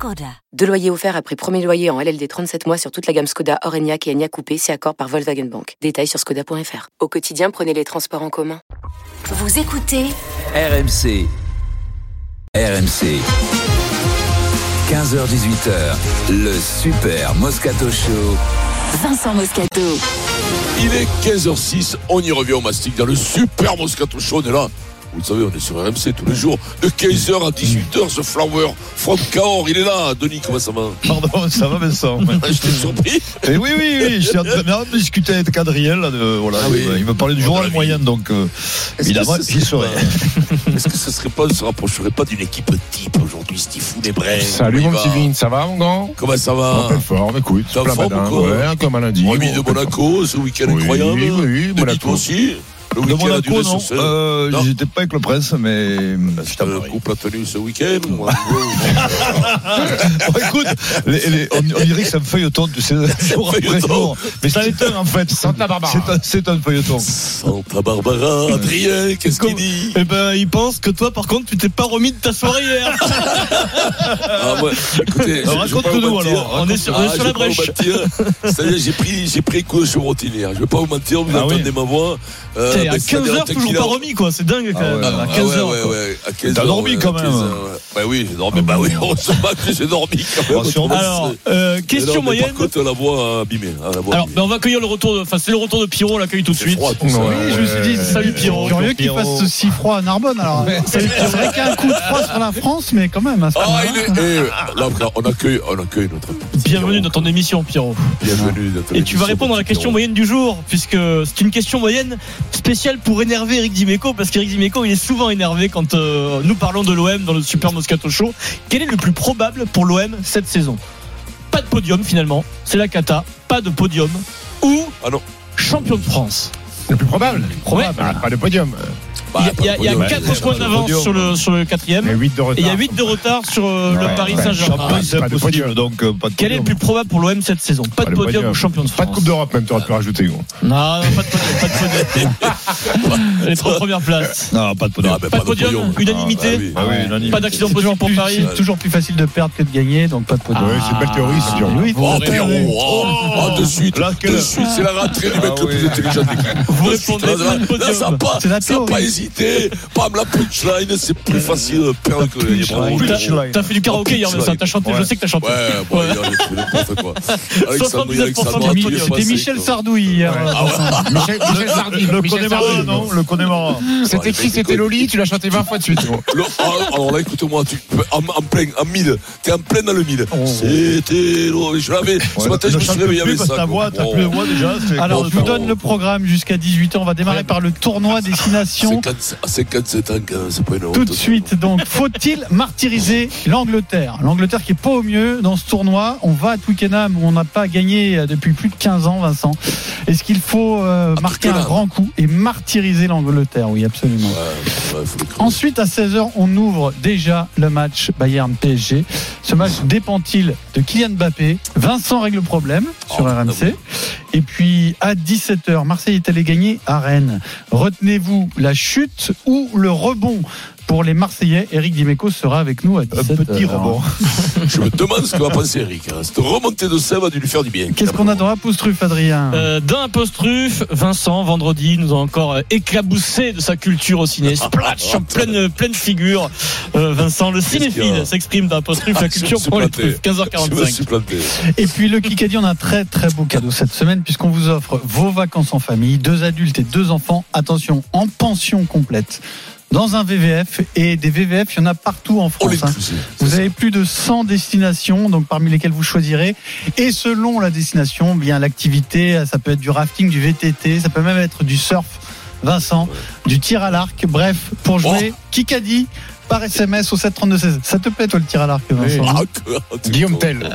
Skoda. Deux loyers offerts après premier loyer en LLD 37 mois sur toute la gamme Skoda, Orenia et Enya Coupé, c'est accord par Volkswagen Bank. Détails sur skoda.fr. Au quotidien, prenez les transports en commun. Vous écoutez RMC. RMC. 15h18h, le Super Moscato Show. Vincent Moscato. Il est 15h06, on y revient au mastic dans le super Moscato Show. On est là. Vous le savez, on est sur RMC tous les jours, de 15h à 18h, ce Flower from Cahors, il est là. Denis, comment ça va? Pardon, ça va Vincent Je t'ai surpris Et oui, oui, oui, je suis en train de discuter avec Adrien, là, de, voilà, Ah oui. il me parlait du journal moyen, donc euh, évidemment, j'y serait serai. Est-ce que ce serait pas, on se rapprocherait pas d'une équipe type aujourd'hui, Stifou les Brins Salut mon petit Vin, ça va mon grand? Comment ça En va pleine forme, écoute, en plein forme quoi? ouais, comme un lundi. Remis de Monaco, ce week-end Oui, incroyable. oui, oui, Monaco. toi aussi? Le De week-end a Monaco, duré non, sur ce- euh, Non. j'étais pas avec le prince, mais j'étais à Euh, Paris. couple a tenu ce week-end Bon, écoute, les- les- on, on dirait que c'est un feuilleton, tu sais, jour après feuilleton. jour. Mais ça est un, en fait. Santa Barbara. C'est un, c'est un feuilleton. Santa Barbara, Adrien, qu'est-ce qu'il dit Eh ben, il pense que toi, par contre, tu t'es pas remis de ta soirée hier. Ah ouais, écoutez, je- je raconte-nous, alors. On est sur- on est Ah, sur je la vais pas vous brèche. C'est-à-dire, j'ai pris, j'ai pris coup de chevrotine hier. Je vais pas vous mentir, vous Ah oui. entendez ma voix. Euh, à ben, c'est-à-dire 15h, toujours pas remis, quoi. C'est dingue, quand Ah même. à Ah 15h. ouais, ouais, ouais, à 15 T'as dormi ouais, quand même. 15 heures, ouais. Bah oui, j'ai dormi. Bah oui, heureusement que j'ai dormi quand même. Alors, euh, Mais question moyenne. Par contre, la voix abîmée. hein, Alors, ben, on va accueillir le retour de, enfin, c'est le retour de Pierrot, on l'accueille tout de suite. froid, tout ça. Ouais. Oui, je me suis dit, Salut Pierrot. Curieux qu'il fasse si froid à Narbonne. Alors, c'est vrai qu'il y a un coup de froid sur la France, mais quand même. là, on accueille, on accueille notre. Bienvenue dans ton émission, Pierrot. Bienvenue dans ton Et tu vas répondre à la question moyenne du jour, puisque c'est une question moyenne spéciale pour énerver Eric Dimeco, parce qu'Eric Dimeco, il est souvent énervé quand euh, nous parlons de l'OM dans le Super Moscato Show. Quel est le plus probable pour l'OM cette saison? Pas de podium finalement, c'est la cata. Pas de podium ou Ah non. champion de France. Le plus probable. Ouais. Bah, pas de podium. Bah, Il y a, il y a, il y a pas de quatre podium. points pas de d'avance podium. sur le, sur le quatrième. Mais 8 de retard. Et il y a 8 de retard sur euh, le Ouais, Paris ouais. Saint-Germain. Champion, c'est pas de impossible, podium. donc euh, pas de Quel est le podium. plus probable pour l'OM cette saison Pas de podium podium. ou champion de France Pas de Coupe d'Europe même, t'aurais pu rajouter. gros. Non, non, pas de podium, pas de podium. Les trois premières places. Non, pas de podium. Pas de podium, unanimité. Ah, bah oui. Ah oui. Pas d'accident toujours, pour Paris. c'est toujours plus facile de perdre que de gagner, donc pas de podium. Ouais, c'est belle théorie, c'est dur. Oui, Oh. Pierrot, oh, oh, de suite, de suite, c'est la rentrée du mec Ah le oui. plus intelligent de l'équipe. Vous répondez pas de podium. ça n'a pas, C'est ça hésité. Bam, la punchline, c'est plus facile de perdre que de gagner. T'as fait du karaoké hier, Vincent. T'as chanté, je sais que t'as chanté. Ouais, Ouais. il a fait n'importe quoi. Alexandre, 79% Alexandre, du tu es podium. C'était Michel. Sardouille hier. Ah ouais. Michel, Sardi. Le Connemara, non Le Connemara. C'est écrit, c'était Loli, tu l'as chanté 20 fois de suite. ah, alors là, écoute-moi, tu, en, en plein, en mille, t'es en plein dans le mille. Oh. C'était l'eau. Je l'avais, ce matin, je Ne me suis réveillé plus avec ça. t'as plus de voix déjà. Alors, je vous donne le programme jusqu'à 18h. On va démarrer par le tournoi Destination. 50 à 57 ans, quand même, c'est pas une honte. Tout de suite, donc, faut-il martyriser l'Angleterre? L'Angleterre qui est pas au mieux dans ce tournoi. On va à Twickenham où on n'a pas gagné depuis plus de 15 ans, Vincent. Est-ce qu'il faut euh, marquer un grand coup et martyriser l'Angleterre? Oui, absolument. Ouais, ouais. Ensuite, à 16h, on ouvre déjà le match Bayern-PSG. Ce match dépend-il de Kylian Mbappé? Vincent règle le problème sur Oh, RMC. ah. Et puis, à 17h, Marseille est allé gagner à Rennes. Retenez-vous la chute ou le rebond pour les Marseillais. Eric Dimeco sera avec nous à Un 17h. petit rebond. Je me demande ce que va penser Eric. hein. Cette remontée de sève a dû lui faire du bien. Qu'est-ce qu'on a dans la pousse-truffe, Adrien Euh, dans un post-truffe, Vincent, vendredi, nous a encore éclabousé de sa culture au ciné. Splash en pleine, pleine figure. Euh, Vincent, le cinéphile a s'exprime dans Ah, la me culture pour les planté. truffes. Je me 15h45. suis planté. Et puis le Kikadi, on a un très très beau cadeau cette semaine puisqu'on vous offre vos vacances en famille, deux adultes et deux enfants, attention, en pension complète. Dans un VVF et des VVF, il y en a partout en On France. hein. Vous avez plus de 100 destinations, donc parmi lesquelles vous choisirez. Et selon la destination, bien l'activité, ça peut être du rafting, du VTT, ça peut même être du surf, Vincent, du tir à l'arc. Bref, pour jouer, Kikadi par SMS au 732-16. Ça te plaît, toi, le tir à l'arc, Vincent Ah, que- t'es Guillaume. Tell.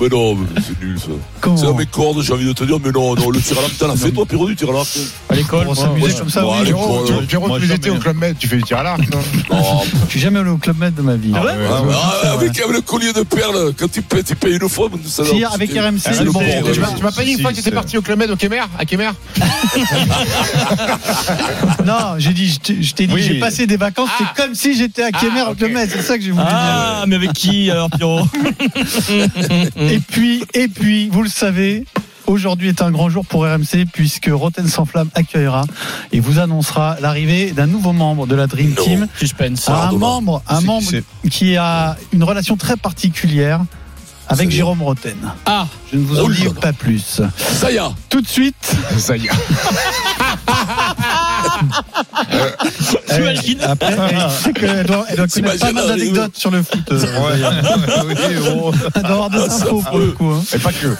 Mais non, mais c'est nul ça. C'est à mes cordes, j'ai envie de te dire, mais non, non, le tir à l'arc, t'en as fait toi, Pierrot, du tir à l'arc Ah, l'école. S'amuser ouais. comme ça, oui. Jérôme, étés jamais. au Club Med, tu fais du tir à l'arc. Je suis jamais allé au Club Med de ma vie. Ah ouais. ah, avec, le collier de perles, quand tu payes, tu payes une fois, mais ça Si, avec RMC. Tu m'as- Tu pas dit une fois que tu étais parti au Club Med au Kemer À Non, j'ai dit, je t'ai- dit, j'ai passé des vacances, Ah. c'est comme si j'étais à Kemer Ah, au Club. Med, c'est ça que j'ai voulu Ah, mais avec qui alors, Pierrot? Dire. Et puis, et puis, vous le savez, aujourd'hui est un grand jour pour RMC puisque Rotten sans flamme accueillera et vous annoncera l'arrivée d'un nouveau membre de la Dream. Team. Suspense. un membre, un membre qui a une relation très particulière avec Jérôme Roten. Ah, Je ne vous en Oh dis là. pas plus. Ça y est. Tout de suite, Ça y est. t'imagines après, elle sait qu'elle doit, elle doit connaître pas mal T'imagines, d'anecdotes sur le foot. euh, oh. Elle doit avoir des infos pour le coup. hein. Et pas que.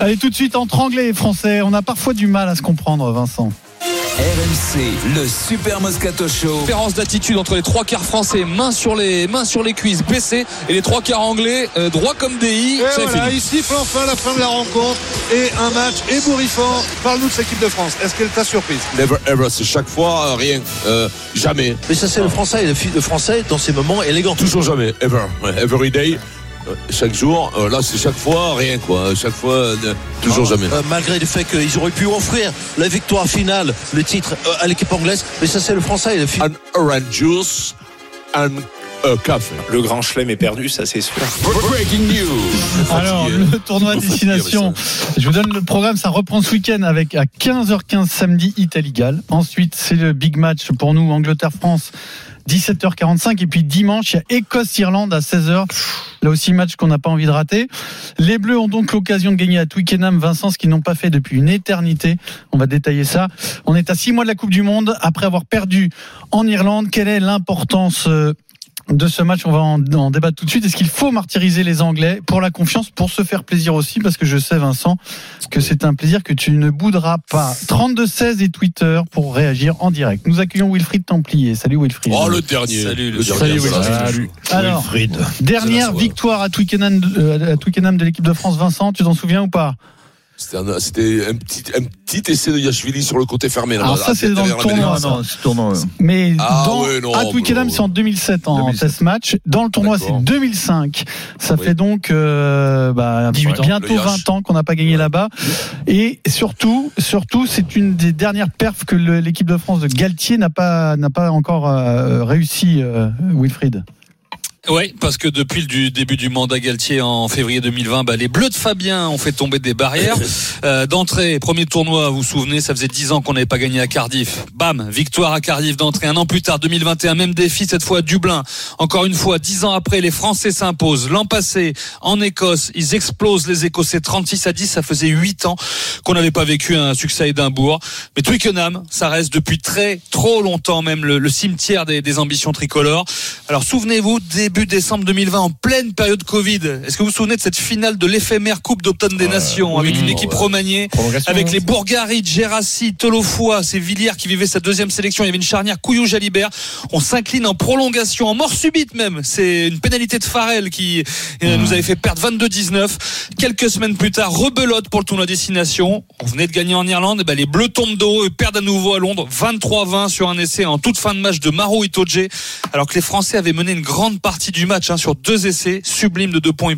Allez, tout de suite, entre anglais et français, on a parfois du mal à se comprendre, Vincent. RMC, le Super Moscato Show. différence d'attitude entre les trois quarts français, main sur les mains sur les cuisses, baissées, et les trois quarts anglais, euh, droit comme des i. Et c'est voilà, fini. il siffle enfin la fin de la rencontre et un match ébouriffant. Parle-nous de cette équipe de France. Est-ce qu'elle t'a surprise? Never ever, c'est chaque fois euh, rien, euh, jamais, Mais ça, c'est le français. Et le, français, dans ces moments élégants. toujours jamais, ever, every day, chaque jour. euh, là, c'est chaque fois rien quoi, chaque fois, euh, toujours jamais. Euh, malgré le fait qu'ils auraient pu offrir la victoire finale, le titre euh, à l'équipe anglaise. Mais ça, c'est le français. Le An orange juice and a café. Le grand chelem est perdu, ça c'est sûr. Breaking news. Alors, le tournoi destination. Je vous donne le programme. Ça reprend ce week-end avec à 15h15 samedi Italie-Galles. Ensuite, c'est le big match pour nous, Angleterre-France. 17h45 et puis dimanche il y a Écosse-Irlande à 16h là aussi match qu'on n'a pas envie de rater. Les Bleus ont donc l'occasion de gagner à Twickenham Vincent ce qu'ils n'ont pas fait depuis une éternité. On va détailler ça. On est à 6 mois de la Coupe du Monde. Après avoir perdu en Irlande quelle est l'importance euh, de ce match, on va en, en débattre tout de suite. Est-ce qu'il faut martyriser les Anglais pour la confiance, pour se faire plaisir aussi? Parce que je sais, Vincent, que c'est un plaisir que tu ne bouderas pas. 32-16 et Twitter pour réagir en direct. Nous accueillons Wilfried Templier. Salut Wilfried. Oh, le dernier. Salut, le dernier. Salut. Alors, Wilfried. dernière victoire à Twickenham, euh, à Twickenham de l'équipe de France. Vincent, tu t'en souviens ou pas? C'était un, c'était un petit, un petit essai de Yashvili sur le côté fermé. Là, Alors là, ça, c'est dans le tournoi, mêlée. ça. Non, non, c'est tournoi. Mais Ah dans, ouais, non, à Twickenham, c'est en 2007 en 2007. test match. Dans le tournoi, c'est D'accord. 2005. Ça Oui. fait donc euh, bah, 18 ans. bientôt Le Yash. 20 ans qu'on n'a pas gagné là-bas. Et surtout, surtout, c'est une des dernières perfs que l'équipe de France de Galtier n'a pas n'a pas encore euh, réussi, euh, Wilfried. Oui, parce que depuis le début du mandat Galtier en février 2020, bah, les Bleus de Fabien ont fait tomber des barrières. Euh, D'entrée, premier tournoi, vous vous souvenez, ça faisait 10 ans qu'on n'avait pas gagné à Cardiff. Bam, victoire à Cardiff d'entrée. Un an plus tard, 2021, même défi, cette fois à Dublin. Encore une fois, 10 ans après, les Français s'imposent. L'an passé, en Écosse, ils explosent les Écossais 36 à 10. Ça faisait 8 ans qu'on n'avait pas vécu un succès à Édimbourg. Mais Twickenham, ça reste depuis très, trop longtemps même le, le cimetière des, des ambitions tricolores. Alors souvenez-vous, début décembre 2020, en pleine période Covid, est-ce que vous vous souvenez de cette finale de l'éphémère Coupe d'automne des Nations avec une équipe Prolongation. avec les Bourgarit, Gérassi, Tolofoy, c'est Villiers qui vivait sa deuxième sélection. Il y avait une charnière Couillou-Jalibert. On s'incline en prolongation, en mort subite même. C'est une pénalité de Farrell qui euh, nous avait fait perdre 22-19. Quelques semaines plus tard, rebelote pour le tournoi destination. On venait de gagner en Irlande. Et ben, les Bleus tombent de haut et perdent à nouveau à Londres. 23-20 sur un essai en toute fin de match de Maro Itoje. Alors que les Français avaient mené une grande partie du match hein, sur deux essais sublimes de, Dupont et,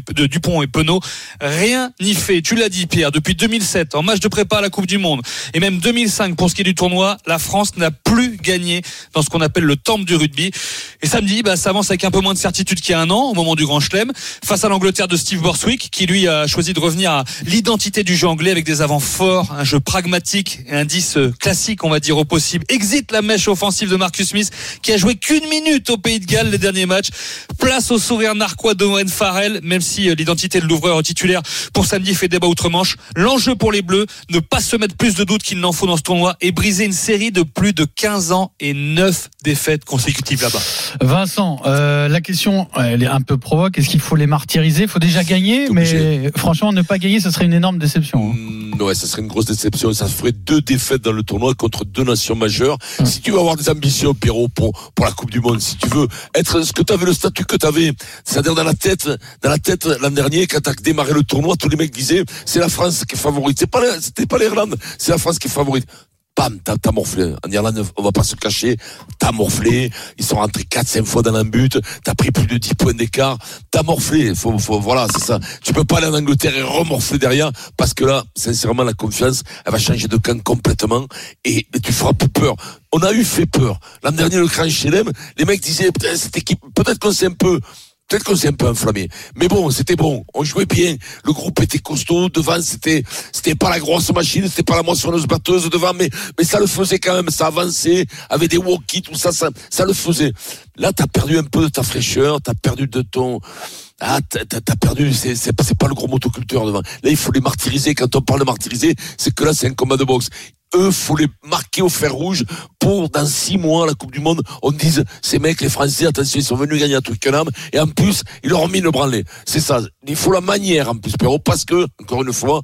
de. Rien n'y fait. Tu l'as dit, Pierre. Depuis 2007, en match de prépa à la Coupe du Monde, et même 2005 pour ce qui est du tournoi, la France n'a plus gagné dans ce qu'on appelle le temple du rugby. Et samedi, bah, ça avance avec un peu moins de certitude qu'il y a un an, au moment du Grand Chelem, face à l'Angleterre de Steve Borswick, qui lui a choisi de revenir à l'identité du jeu anglais avec des avants forts, un jeu pragmatique et un 10 euh, classique, on va dire, au possible. Exit la mèche offensive de Marcus Smith, qui a joué qu'une minute au Pays de Galles les derniers matchs. Place au sourire narquois d'Owen Farrell, même si euh, l'identité de l'ouvreur titulaire pour samedi fait débat outre-Manche. L'enjeu pour les Bleus, ne pas se mettre plus de doutes qu'il n'en faut dans ce tournoi et briser une série de plus de 15 ans et 9 défaites consécutives là-bas. Vincent, euh, la question, elle est un peu provoque. Est-ce qu'il faut les martyriser? Il faut déjà gagner, mais franchement, ne pas gagner, ce serait une énorme déception. hein. Mm, ouais, ça serait une grosse déception. Ça ferait deux défaites dans le tournoi contre deux nations majeures. Si tu veux avoir des ambitions, Pierrot, pour, pour la Coupe du Monde, si tu veux être ce que tu avais, le statut que tu avais, c'est-à-dire dans la tête, dans la tête l'an dernier, quand tu as démarré le tournoi, tous les mecs disaient, c'est la France qui est favorite. C'est c'était pas l'Irlande, c'est la France qui est favorite. Bam, t'as, morflé. En Irlande, on va pas se cacher. T'as morflé. Ils sont rentrés 4-5 fois dans un but. T'as pris plus de 10 points d'écart. T'as morflé. Faut, faut, voilà, c'est ça. Tu peux pas aller en Angleterre et remorfler derrière parce que là, sincèrement, la confiance, elle va changer de camp complètement et, tu feras plus peur. On a eu fait peur. L'an dernier, le Grand Chelem, les mecs disaient, cette peut-être qu'on s'est un peu, Peut-être qu'on s'est un peu enflammé. Mais bon, c'était bon. On jouait bien. Le groupe était costaud. Devant, c'était, c'était pas la grosse machine, c'était pas la moissonneuse batteuse devant, mais, mais ça le faisait quand même. Ça avançait avec des walkies, tout ça, ça, ça le faisait. Là, t'as perdu un peu de ta fraîcheur, t'as perdu de ton, ah, t'as, perdu, c'est pas le gros motoculteur devant. Là, il faut les martyriser. Quand on parle de martyriser, c'est que là, c'est un combat de boxe. Eux, faut les marquer au fer rouge pour, dans six mois, la Coupe du Monde, on dise, ces mecs, les Français, attention, ils sont venus gagner à Twickenham, et en plus, ils leur ont mis le branlé. C'est ça. Il faut la manière, en plus, Perrault, parce que, encore une fois,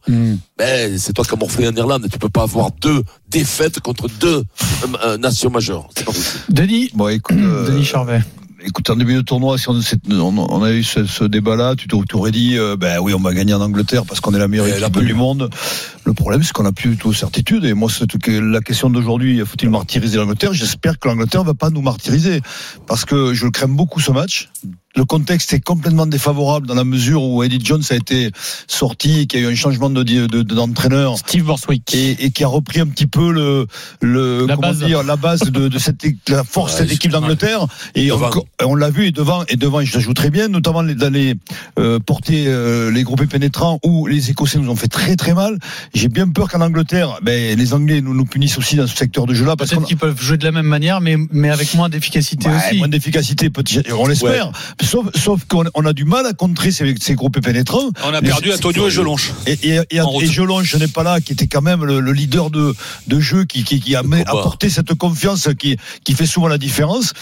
ben, c'est toi qui as morflé en Irlande. Tu peux pas avoir deux défaites contre deux euh, euh, nations majeures. C'est pas possible. Denis, Bon, écoute, euh, Denis Charvet. Écoute, en début de tournoi, si on, s'est- on, on a eu ce, ce débat-là, tu t'aurais- dit, euh, ben oui, on va gagner en Angleterre parce qu'on est la meilleure Et équipe du monde. Le problème, c'est qu'on n'a plus du tout certitude. Et moi, la question d'aujourd'hui, faut-il martyriser l'Angleterre? J'espère que l'Angleterre va pas nous martyriser parce que je le crains beaucoup ce match. Le contexte est complètement défavorable dans la mesure où Eddie Jones a été sorti, qu'il y a eu un changement de de- de- d'entraîneur Steve Borswick. et, et qui a repris un petit peu le, le La comment base. dire la base de, de cette la force de Ouais, cette équipe d'Angleterre et on l'a vu et devant et devant je l'ajoute très bien notamment les, dans les euh, porter euh, les groupés pénétrants où les Écossais nous ont fait très très mal j'ai bien peur qu'en Angleterre ben, les Anglais nous, nous punissent aussi dans ce secteur de jeu là parce Peut-être qu'ils peuvent jouer de la même manière, mais, mais avec moins d'efficacité Ouais, aussi. moins d'efficacité, peut-être, on l'espère. Sauf, sauf qu'on on a du mal à contrer ces, ces groupés pénétrants. On a perdu Antonio et Jelonche. Et, et, et, et n'ai pas là, qui était quand même le, le leader de, de jeu, qui, qui, qui a apporté cette confiance qui, qui fait souvent la différence.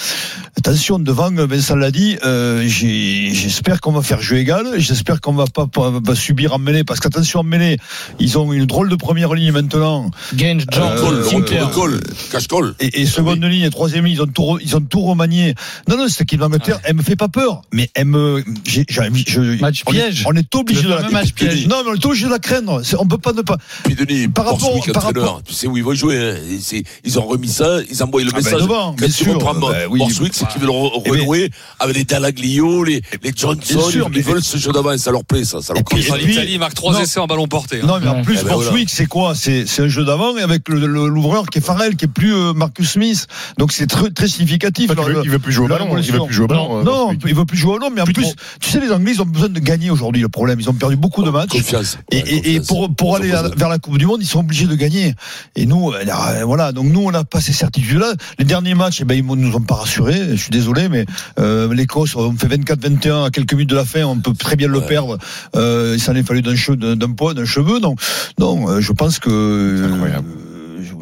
Attention, devant, Vincent l'a dit, euh, j'ai- j'espère qu'on va faire jeu égal, j'espère qu'on va pas, pas, pas subir en mêlée, parce qu'attention en mêlée, ils ont une drôle de première ligne maintenant. Genge, John, Euh, Cole, Sinclair. le col, cache-col. Et, et seconde ligne et troisième ligne, ils ont tout, ils ont tout remanié. Non, non, cette équipe d'Angleterre, elle me fait pas peur, mais elle me, j'ai, j'ai je, Match on est- piège. On est, obligé de la match piège. Non, mais on est obligé de la craindre. C'est- On peut pas ne pas. Puis Denis, Par rapport- par rapport- tu sais où ils vont jouer. Hein. C'est- Ils ont remis ça, ils envoient le Ah ben message. devant, Quand bien tu sûr. reprends Ben oui. Borswick, c'est qu'ils veulent Eh ben- renouer avec les Dalaglio, les, les Johnson. Bien sûr, ils, mais- veulent ce jeu d'avant, ça leur plaît, ça. ça leur Et puis- plaît. L'Italie, marque trois non. essais en ballon porté. hein. Non, mais en plus, Eh ben. Borswick, c'est quoi? C'est c'est un jeu d'avant et avec le- le- l'ouvreur qui est Farrell, qui est plus euh, Marcus Smith. Donc c'est très, très significatif. Il veut, il veut plus jouer au ballon. Il veut plus jouer au ballon. euh, Non, Borswick. il veut plus jouer au ballon, mais en Plus tu sais, les Anglais, ils ont besoin de gagner aujourd'hui. Le problème, ils ont perdu beaucoup de matchs. Confiance. Et, et- pour, pour aller à- vers la Coupe du Monde, ils sont obligés de gagner. Et nous, euh, là, voilà. Donc nous, on n'a pas ces certitudes-là. Les derniers matchs, eh ben, ils nous ont pas rassurés. Je suis désolé, mais euh, l'Écosse, on fait 24-21 à quelques minutes de la fin. On peut très bien le Ouais. perdre. Euh, il s'en est fallu d'un cheveu, d'un poids, d'un cheveu. Non, non. euh, je pense que. incroyable.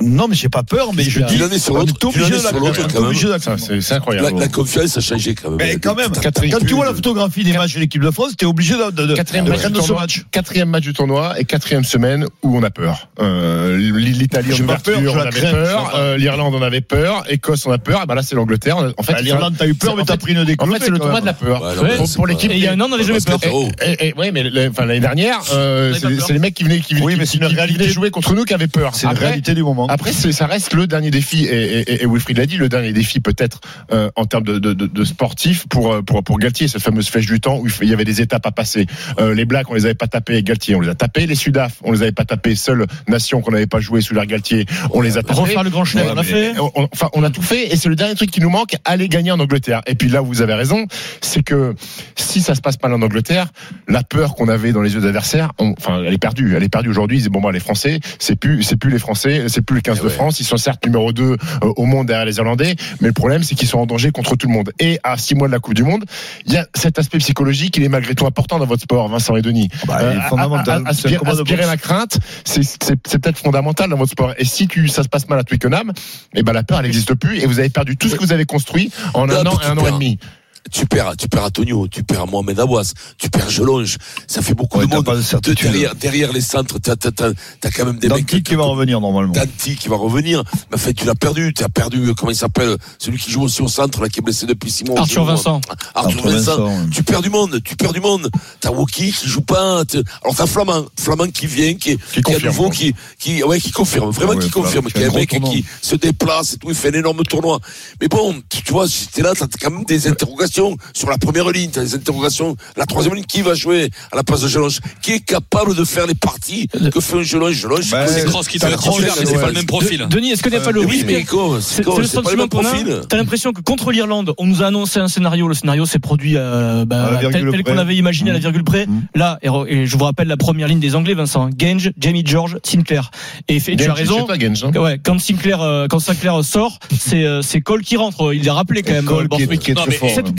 Non, mais j'ai pas peur. Mais je dis, D'une année sur l'autre, obligé. C'est incroyable. la confiance a changé quand même. Mais quand même, quand tu vois la photographie des matchs de l'équipe de France, t'es obligé de, de, de, Quatrième de match, du craindre ce tournoi, match. quatrième match du tournoi et quatrième semaine où on a peur. Euh, L'Italie en on crains, peur. Euh, L'Irlande, on avait peur. Écosse, on a peur. Et ben là, c'est l'Angleterre. En fait, Bah, L'Irlande, t'as eu peur, mais en t'as pris une En découpe. fait, c'est le tournoi de la peur. Pour, l'équipe. Et il y a un an, on n'avait jamais peur. ouais, mais l'année dernière, euh, c'est les mecs qui venaient, Oui, jouer contre nous qui avaient peur. C'est la réalité du moment. Après, c'est- ça reste le dernier défi, et, et, et Wilfried l'a dit, le dernier défi peut-être euh, en termes de, de, de, de sportif pour, euh, pour, pour Galtier, cette fameuse flèche du temps où il y avait des étapes à passer. Euh, les Blacks, on les avait pas tapés avec Galtier, on les a tapés. Les Sudaf, on les avait pas tapés. Seule nation qu'on n'avait pas joué sous l'air Galtier, on les a tapés. Refaire le grand chelem, Ouais, on a fait. on- on- enfin, on a tout fait, et c'est le dernier truc qui nous manque, aller gagner en Angleterre. Et puis là, où vous avez raison, c'est que si ça se passe mal en Angleterre, la peur qu'on avait dans les yeux d'adversaires, on- enfin, elle est perdue. Elle est perdue aujourd'hui. Ils disent bon, bah, les Français, c'est plus, c'est plus les Français, c'est plus le 15 Eh de ouais. France. Ils sont certes numéro 2 euh, au monde derrière les Irlandais, mais le problème, c'est qu'ils sont en danger contre tout le monde. Et à six mois de la Coupe du Monde, il y a cet aspect psychologique, il est malgré tout important dans votre sport, Vincent et Denis. Bah, il est Euh, fondamental. à- aspirer- aspirer la crainte, c'est peut-être fondamental dans votre sport. Et si tu, ça se passe mal à Twickenham, eh ben la peur, elle n'existe plus et vous avez perdu tout ce que vous avez construit en un an et un an et tu perds, tu perds Antonio, tu perds Mohamed Abbas, tu perds Jelonge. Ça fait beaucoup de monde. De derrière, derrière, les centres, t'as, t'as, t'as, quand même des Danti mecs. qui va revenir normalement. Danti qui va revenir. Mais en fait, tu l'as perdu. Tu as perdu, euh, comment il s'appelle, celui qui joue aussi au centre, là, qui est blessé depuis six mois. Arthur Vincent. Arthur, Vincent. Tu perds du monde, tu perds du monde. T'as Woki qui joue pas. Alors t'as Flamand. Flamand qui vient, qui, est, qui, qui à nouveau, qui, qui, ah ouais, qui confirme. Vraiment ah qui confirme. Qui est un mec qui se déplace et tout. Il fait un énorme tournoi. Mais bon, tu, tu vois, j'étais là, t'as quand même des interrogations sur la première ligne, tu as des interrogations. La troisième ligne, qui va jouer à la place de Gelonche Qui est capable de faire les parties que fait un Gelonche Gelonche C'est Cross qui t'a c'est pas le même profil. Denis, est-ce que n'est pas le oui, mais c'est le sentiment qu'on a. T'as l'impression que contre l'Irlande, on nous a annoncé un scénario. Le scénario s'est produit euh, bah, tel qu'on avait imaginé à la virgule près. Là, et je vous rappelle la première ligne des Anglais, Vincent. Hein. Gange, Jamie George, Sinclair. Et tu as raison. Quand Sinclair, euh, quand Sinclair sort, euh, c'est Cole qui rentre. Il l'a rappelé quand même. Cette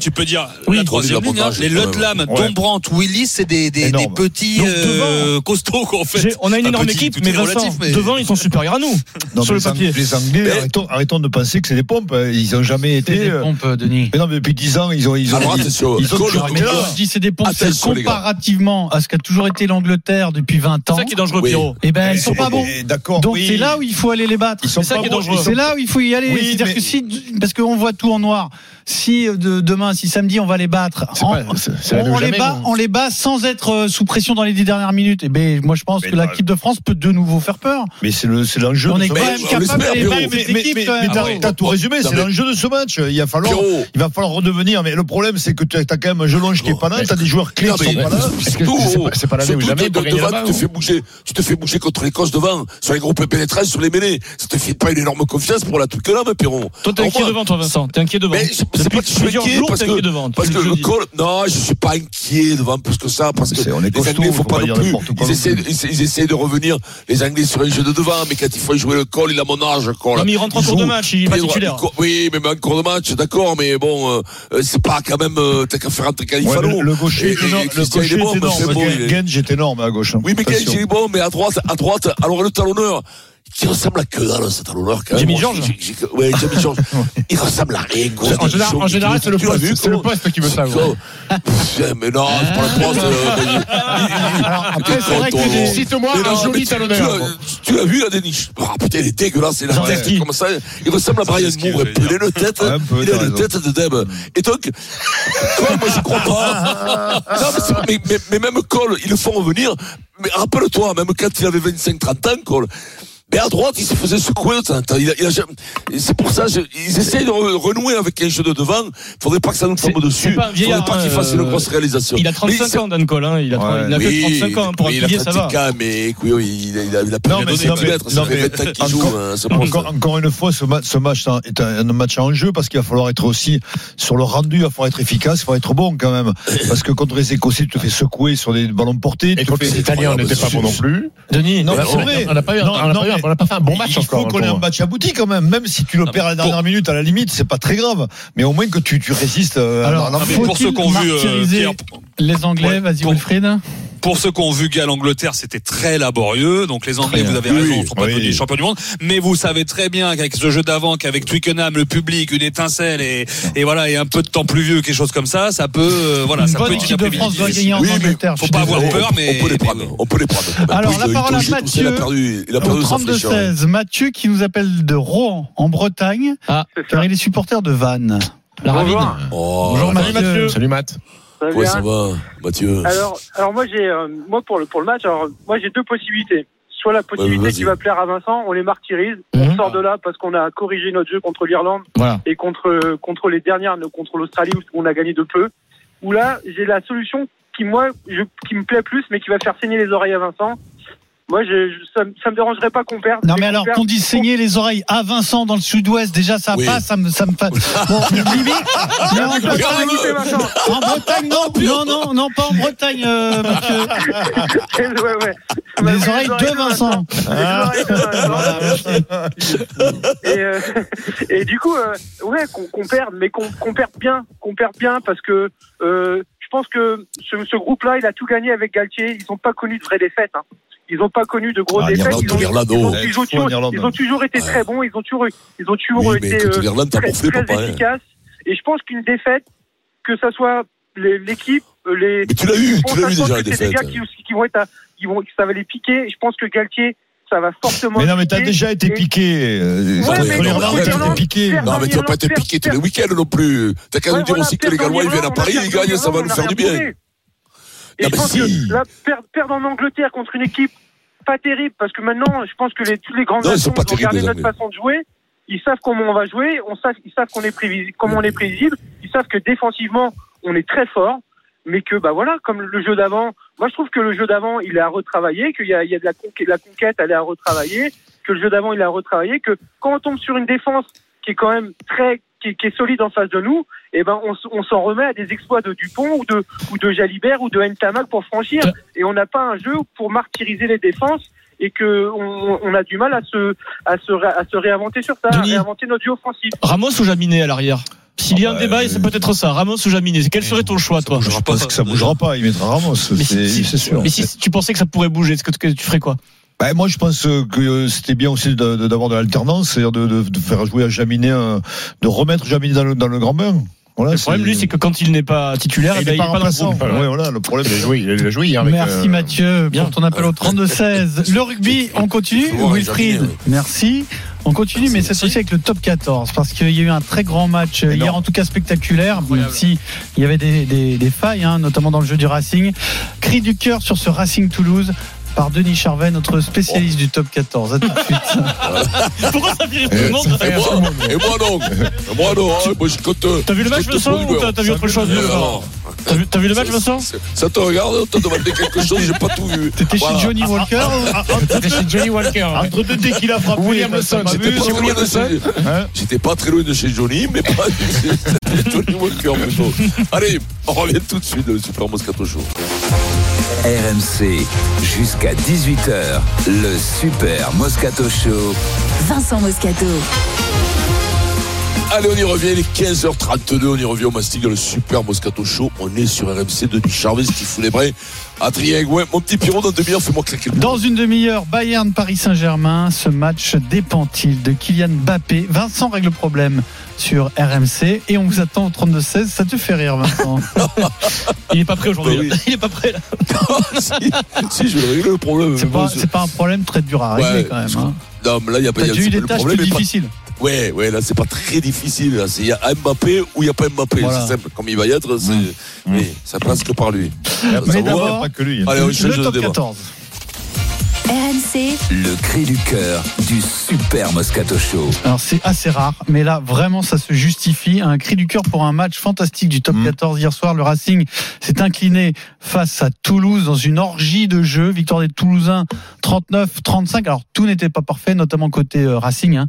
tu peux dire la troisième ligne. Hein, les Lutlam, Dombrant, Willis, c'est des, petits Donc, devant, euh, costauds qu'on fait. On a une énorme équipe, mais devant, ils sont supérieurs à nous. Sur le papier. Les Anglais, arrêtons, de penser que c'est des pompes. Hein. Ils n'ont jamais été. Des euh, pompes, Denis. Mais non, mais depuis 10 ans, ils ont. Ils ont, ah, Alors, ils, ils ont je dis c'est des pompes comparativement à ce qu'a toujours été l'Angleterre depuis 20 ans. C'est ça qui est dangereux, Pierrot. Eh ben, ils ne sont pas bons. D'accord. Donc, c'est là où il faut aller les battre. C'est ça qui est dangereux. C'est là où il faut y aller. C'est-à-dire que si, parce qu'on voit tout en noir, si euh, demain, si samedi on va les battre, on, les bat, sans être euh, sous pression dans les dix dernières minutes. Et ben, moi je pense mais que l'équipe de France peut de nouveau faire peur. Mais c'est le, c'est l'enjeu. On est quand même capable de battre. Euh, mais t'as tout résumé, c'est l'enjeu de ce match. Il va falloir, il va falloir redevenir. Mais le problème, c'est que tu as quand même Jelonge qui est pas là, t'as des joueurs clés qui sont pas là. C'est pas la même jamais. Tu te fais hein bouger, tu te fais bouger contre l'Écosse devant, sur les groupes pénétrants, sur les mêlées. Ça te fait pas une énorme confiance pour la truc là, Pierron. Toi, t'es inquiet devant, toi, Vincent. T'es inquiet devant inquiet jours parce que, devant, parce que le col, non, je suis pas inquiet devant plus que ça parce que est, on est les Anglais faut, pas, plus. Ils, essaient, ils, ils de revenir les Anglais sur un jeu de devant, mais quand il faut jouer le col, il a mon âge, col. Mais il rentre en cours de match, il est titulaire. Oui, mais en cours de match, d'accord, mais bon, euh, euh, c'est pas quand même euh, t'as qu'à faire rentrer Califano. Le gaucher, et, énorme, le gaucher est énorme, est bon, Genge est énorme à gauche. Hein, oui, mais Genge est bon, mais à droite, à droite, alors le talonneur qui ressemble à que dalle, hein, c'est un honneur quand même. Jimmy George Ouais, Jimmy George. Il ressemble à rien, gros. En général, c'est le, poste, c'est le poste qui veut ça. Mais non, c'est pas le poste. Euh, après, c'est vrai que cite-moi un joli talonneur. Tu l'as vu, la déniche Ah putain, il est dégueulasse, il a la tête comme ça. Il ressemble à Brian Moore, il a le tête, il a tête de Deb. Et donc, toi, moi, je crois pas. Non, mais même Cole, ils le font revenir. Mais rappelle-toi, même quand il avait 25-30 ans, Cole. Mais à droite, il se faisait secouer. c'est pour ça, je, ils essayent de renouer avec les jeux de devant. Faudrait pas que ça nous tombe dessus. Faudrait pas qu'il fasse une euh, grosse réalisation. Il a 35 ans, Dan Cole. Il a, ouais. que 35 ans. Pour oui, Antillier, ça va. Mais il a, il a plus de 2 non, mais, ça fait 20 ans qu'il joue. Hein, encore, une fois, ce, match est un, match en jeu parce qu'il va falloir être aussi sur le rendu. Il va falloir être efficace. Il va falloir être bon quand même. Parce que contre les Écossais, tu te fais secouer sur des ballons portés. Et contre les Italiens, on n'était pas bon non plus. Denis, non, c'est vrai. On n'a pas eu on n'a pas fait un bon match il faut hein, qu'on ait un match abouti quand même, même si tu le perds à la dernière minute, à la limite, c'est pas très grave. Mais au moins que tu, résistes. Euh, Alors, pour ceux qu'on vu, euh, les Anglais, vas-y, Wilfried. Pour ceux qui ont vu Galles-Angleterre, c'était très laborieux. Donc les Anglais, vous avez raison, ne sont pas oui. champions du monde. Mais vous savez très bien qu'avec ce jeu d'avant, qu'avec Twickenham, le public, une étincelle et, voilà et un peu de temps pluvieux, quelque chose comme ça, ça peut euh, voilà, une bonne équipe de France doit gagner en oui, Angleterre. Faut pas avoir peur, mais on peut les prendre. Alors la euh, parole à Mathieu. Il a perdu, 16, Mathieu qui nous appelle de Rouen, en Bretagne, ah. car il est supporter de Vannes. Bonjour. Oh, Bonjour Mathieu. Salut Matt. Ça ça va, Mathieu. Alors, moi j'ai, euh, moi pour le pour le match, alors moi j'ai deux possibilités. Soit la possibilité qui va plaire à Vincent, on les martyrise, mmh. on mhm. sort de là parce qu'on a corrigé notre jeu contre l'Irlande et contre contre les dernières, contre l'Australie où on a gagné de peu. Ou là, j'ai la solution qui moi qui me plaît plus, mais qui va faire saigner les oreilles à Vincent moi, je, ça, ça me dérangerait pas qu'on perde. Non, mais alors qu'on dit saigner les oreilles à Vincent dans le sud-ouest, déjà ça passe, ça me, ça me passe. Bon, limite. en, Bretagne, non, non, non, non, pas en Bretagne, euh, Les, oreilles, de Vincent. Euh, et, du coup, euh, ouais, qu'on perde, mais qu'on perde bien, qu'on perde bien parce que. Euh, je pense que ce, ce groupe-là, il a tout gagné avec Galtier. Ils n'ont pas connu de vraies défaites. Hein. Ils n'ont pas connu de gros ah, défaites. Oh. Ils, ont, toujours, ils, ont, toujours, été très bons. Ils ont toujours, ils ont toujours oui, été euh, très, hein. efficaces. Et je pense qu'une défaite, que ça soit l'équipe, euh, les. Mais tu l'as eu, tu l'as eu déjà la défaite. Des gars qui, qui, vont être, à, qui vont, ça va les piquer. Je pense que Galtier ça va fortement. Mais non, mais t'as déjà été piqué. Euh, ouais, piqué. Non, mais tu n'as pas été piqué tous les week-ends non plus. T'as qu'à nous dire aussi que les Gallois, viennent à Paris, ils gagnent, ça va nous faire du bien. Et Non, je mais pense si. que là, perdre, perdre en Angleterre contre une équipe pas terrible, parce que maintenant, je pense que les, toutes les grandes Non, nations ont regardé notre façon de jouer. Ils savent comment on va jouer, on savent, ils savent qu'on est prévisible, comment on est prévisible. Ils savent que défensivement, on est très fort, mais que bah voilà, comme le jeu d'avant. Moi, je trouve que le jeu d'avant, il est à retravailler, qu'il y a, il y a de la conquête, la conquête, elle est à retravailler, que le jeu d'avant, il est à retravailler, que quand on tombe sur une défense qui est quand même très, qui est solide en face de nous, eh ben on, s'en remet à des exploits de Dupont ou de ou de Jalibert ou de Ntamak pour franchir. Et on n'a pas un jeu pour martyriser les défenses et que on, on a du mal à se à se ré- à se réinventer sur ça, à réinventer notre jeu offensif. Ramos ou Jaminet à l'arrière? S'il y a un débat, c'est peut-être ça. Ramos ou Jaminet. Quel serait ton choix, toi? Je pense que ça bougera pas. Il mettra Ramos, Mais c'est si- c'est sûr. Mais si tu pensais que ça pourrait bouger, est-ce que tu ferais quoi? Bah, moi, je pense que c'était bien aussi d'avoir de, l'alternance, c'est-à-dire de, de, de faire jouer à Jaminet, de remettre Jaminet dans le, dans le grand bain. Voilà, Le problème, lui, c'est que quand il n'est pas titulaire, il eh ben, n'est pas il est pas dans le remplaçant. groupe. Ouais, voilà, le problème. Il a joué, il a joué hier avec. Merci euh, Mathieu pour ton appel au 32-16. Le rugby, on continue. Wilfried, merci. On continue, mais cette fois-ci avec le top 14, parce qu'il y a eu un très grand match euh, hier, en tout cas spectaculaire, même si il y avait des, des- des failles, hein, notamment dans le jeu du Racing. Cri du cœur sur ce Racing Toulouse par Denis Charvet, notre spécialiste du top 14. À tout de suite. Pourquoi ça vire tout le monde Et moi, et moi non. Et moi non. hein, Moi, je compte. T'as vu le match, Vincent, ou t'as- t'as vu autre chose T'as vu, t'as vu le match, Vincent Ça te regarde, on t'a demandé quelque chose, j'ai pas tout vu. T'étais Voilà. chez Johnny Walker C'était chez Johnny Walker. Entre deux dès qu'il a frappé, William m'a J'étais pas, c'est très loin de chez- Hein J'étais pas très loin de chez Johnny, mais pas chez Johnny Walker plutôt. Allez, on revient tout de suite dans le Super Moscato Show. RMC, jusqu'à 18h, le Super Moscato Show. Vincent Moscato. Allez, on y revient, il est 15h32, on y revient au Mastic dans le Super Moscato Show. On est sur RMC, Denis Charvet, Steve Lebray, Adrien Gouin. Mon petit Pierrot, dans demi-heure, fais-moi claquer le Dans une demi-heure, Bayern Paris Saint-Germain. Ce match dépend-il de Kylian Mbappé? Vincent règle le problème sur RMC et on vous attend au 32-16. Ça te fait rire, Vincent? Il est pas prêt aujourd'hui. Bah oui. là. Il est pas prêt là. si, si, je vais régler le problème. C'est pas, pas un problème très dur à régler Ouais, quand même. hein. Non, mais là, il y a pas y a- déjà eu des tâches plus difficiles. Ouais, ouais, là, c'est pas très difficile. Il y a un Mbappé ou il n'y a pas Mbappé. Voilà. C'est simple. Comme il va y être, c'est, mais ça passe que par lui. Mais Ça va. d'abord, pas que lui. Allez, on change Le de top débat. 14. RMC, Le cri du cœur du Super Moscato Show. Alors c'est assez rare, mais là vraiment ça se justifie. Un cri du cœur pour un match fantastique du top Mm. 14 hier soir. Le Racing s'est incliné face à Toulouse dans une orgie de jeux. Victoire des Toulousains 39-35. Alors tout n'était pas parfait, notamment côté euh, Racing, hein,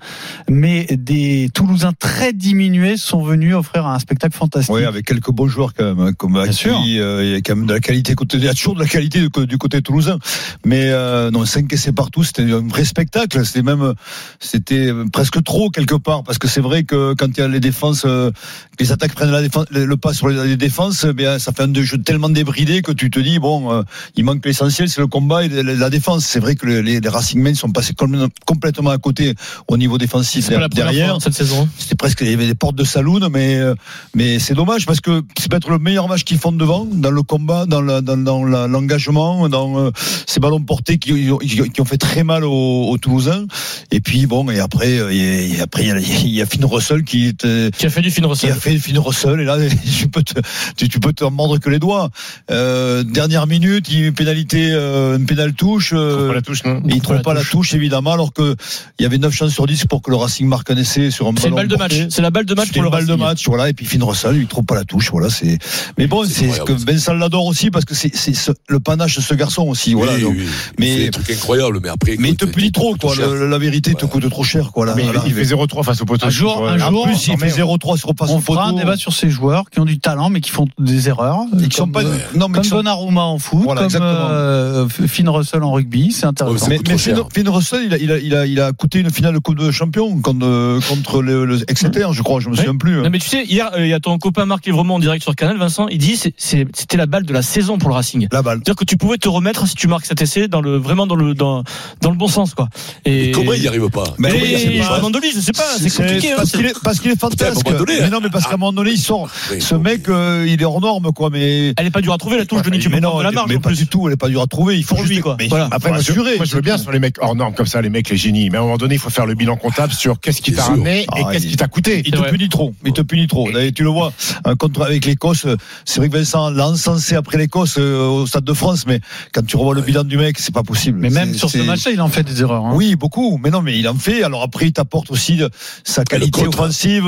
mais des Toulousains très diminués sont venus offrir un spectacle fantastique. Oui, avec quelques beaux joueurs quand même, hein, comme Bien Aki, sûr. euh, il y a quand même de la qualité côté, il y a toujours de la qualité du, du côté toulousain. Mais euh, non, 5 essais partout, c'était un vrai spectacle. C'était même, c'était presque trop quelque part, parce que c'est vrai que quand il y a les défenses, euh, les attaques prennent la défense, le, pas sur les, défenses, eh bien ça fait un jeu tellement débridé que tu te dis bon, euh, il manque l'essentiel, c'est le combat et la, défense. C'est vrai que les, Racing Men sont passés complètement- à côté au niveau défensif C'est pas la première derrière fois cette saison. c'était presque il y avait des portes de saloon mais euh, mais c'est dommage parce que c'est peut-être le meilleur match qu'ils font devant dans le combat dans l'engagement dans ces ballons portés qui, qui- qui ont fait très mal aux, aux Toulousains et puis bon et après euh, et, et après il y a, il y a Finn Russell qui est euh, Qui a fait du Finn qui Russell. a fait Finn Russell et là tu peux te tu, tu peux te mordre que les doigts euh, dernière minute il y a une pénalité euh, une pénale touche euh, Pas la touche, non et il trouve pas la touche évidemment alors que il y avait 9 chances sur 10 pour que le Racing marque un essai sur un C'est ballon balle de match. C'est la balle de match pour le balle de match, voilà, et puis Finn Russell, il trouve pas la touche, voilà, c'est. Mais bon, C'est c'est ce que. Vincent l'adore aussi parce que c'est c'est ce- le panache de ce garçon aussi, voilà. Oui, donc. oui. mais- Incroyables, mais après. Mais il te punit trop, quoi. Le- la vérité te coûte trop cher, quoi. Là, Mais il, fait 0-3 face au poteau. Un jour, un En jour, plus, il fait 0-3 sur passe on fera un débat sur ces joueurs qui ont du talent mais qui font des erreurs. Et qui sont pas- euh, non, mais comme Donnarumma en foot, Voilà, comme exactement. euh, Finn Russell en rugby, c'est intéressant. Ouais, Mais, Finn, Russell, il a, il, a, il, a, il a coûté une finale de Coupe de Champion contre, euh, contre le, le Exeter, je crois, je me souviens plus. hein. Non mais tu sais, hier il y a ton copain Marc Lévremont en direct sur Canal, Vincent, il dit c'était la balle de la saison pour le Racing. La balle. C'est-à-dire que tu pouvais te remettre si tu marques cet essai dans le vraiment dans le dans, dans le bon sens quoi. Et, et comment il n'y arrive pas Mais et, à un moment donné, je sais pas, c'est compliqué. Hein. Parce qu'il est, parce qu'il est fantasque. Putain, donné, mais non, mais parce qu'à un moment donné, ils sont. Ce mec, euh, il est hors norme quoi. Mais elle est pas dure à trouver la touche de Nietzsche. Mais non, la marge, mais pas du tout. Elle est pas dure à trouver. Il faut lui quoi. Après, assurer. Moi, je veux bien sur les mecs hors norme comme ça, les mecs les génies. Mais à un moment donné, il faut faire le bilan comptable sur qu'est-ce qui t'a ramené et ah, qu'est-ce qui t'a coûté. Il te punit trop. Il te punit trop. Tu le vois contre avec l'Écosse. C'est vrai que Vincent l'a encensé après l'Écosse euh, au Stade de France, mais quand tu revois le bilan du mec, c'est pas possible. Mais même sur ce match, il en fait des erreurs. Hein. Oui, beaucoup. Mais non, mais il en fait. Alors après, il t'apporte aussi sa qualité offensive.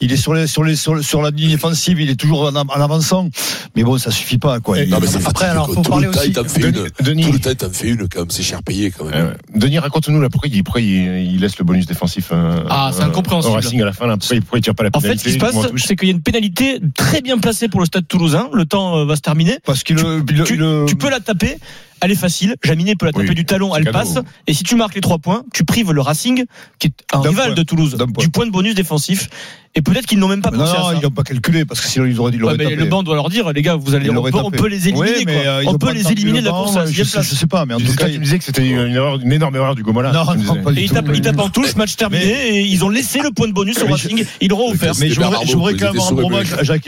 Il est sur la ligne offensive. Il est toujours en, avançant. Mais bon, ça suffit pas, quoi. Non, mais ça après, alors, faut tout parler le aussi. Fait Denis, une. Tout le temps, il fait une, quand même. C'est cher payé, quand même. Euh, Denis, raconte-nous, là, pourquoi, il, pourquoi il, laisse le bonus défensif. Euh, ah, c'est euh, incompréhensible. Au Racing, à la fin, là, pourquoi, il tire pas la pénalité. En fait, ce qui se passe, c'est qu'il y a une pénalité très bien placée pour le stade toulousain. Le temps euh, va se terminer. Parce qu'il tu, tu, tu peux la taper elle est facile. Jaminet peut la taper du talon, elle passe. Et si tu marques les trois points, tu prives le Racing, qui est un rival de Toulouse, du point de bonus défensif. Et peut-être qu'ils n'ont même pas pensé non. Ils n'ont pas calculé parce que sinon ils auraient dit. Ils auraient tapé. Le banc doit leur dire, les gars, vous allez. On peut, on peut, les éliminer. Mais, quoi. Euh, on peut les éliminer de la course à je, place. Je sais pas, mais en tout cas, tu me disais que c'était une, erreur, une énorme erreur du Gomola. Non, non, pas du tout. Ils tapent en touche, match terminé. Et ils ont laissé le point de bonus au Racing. Ils l'auront offert. Mais je voudrais quand même rendre hommage à Jacques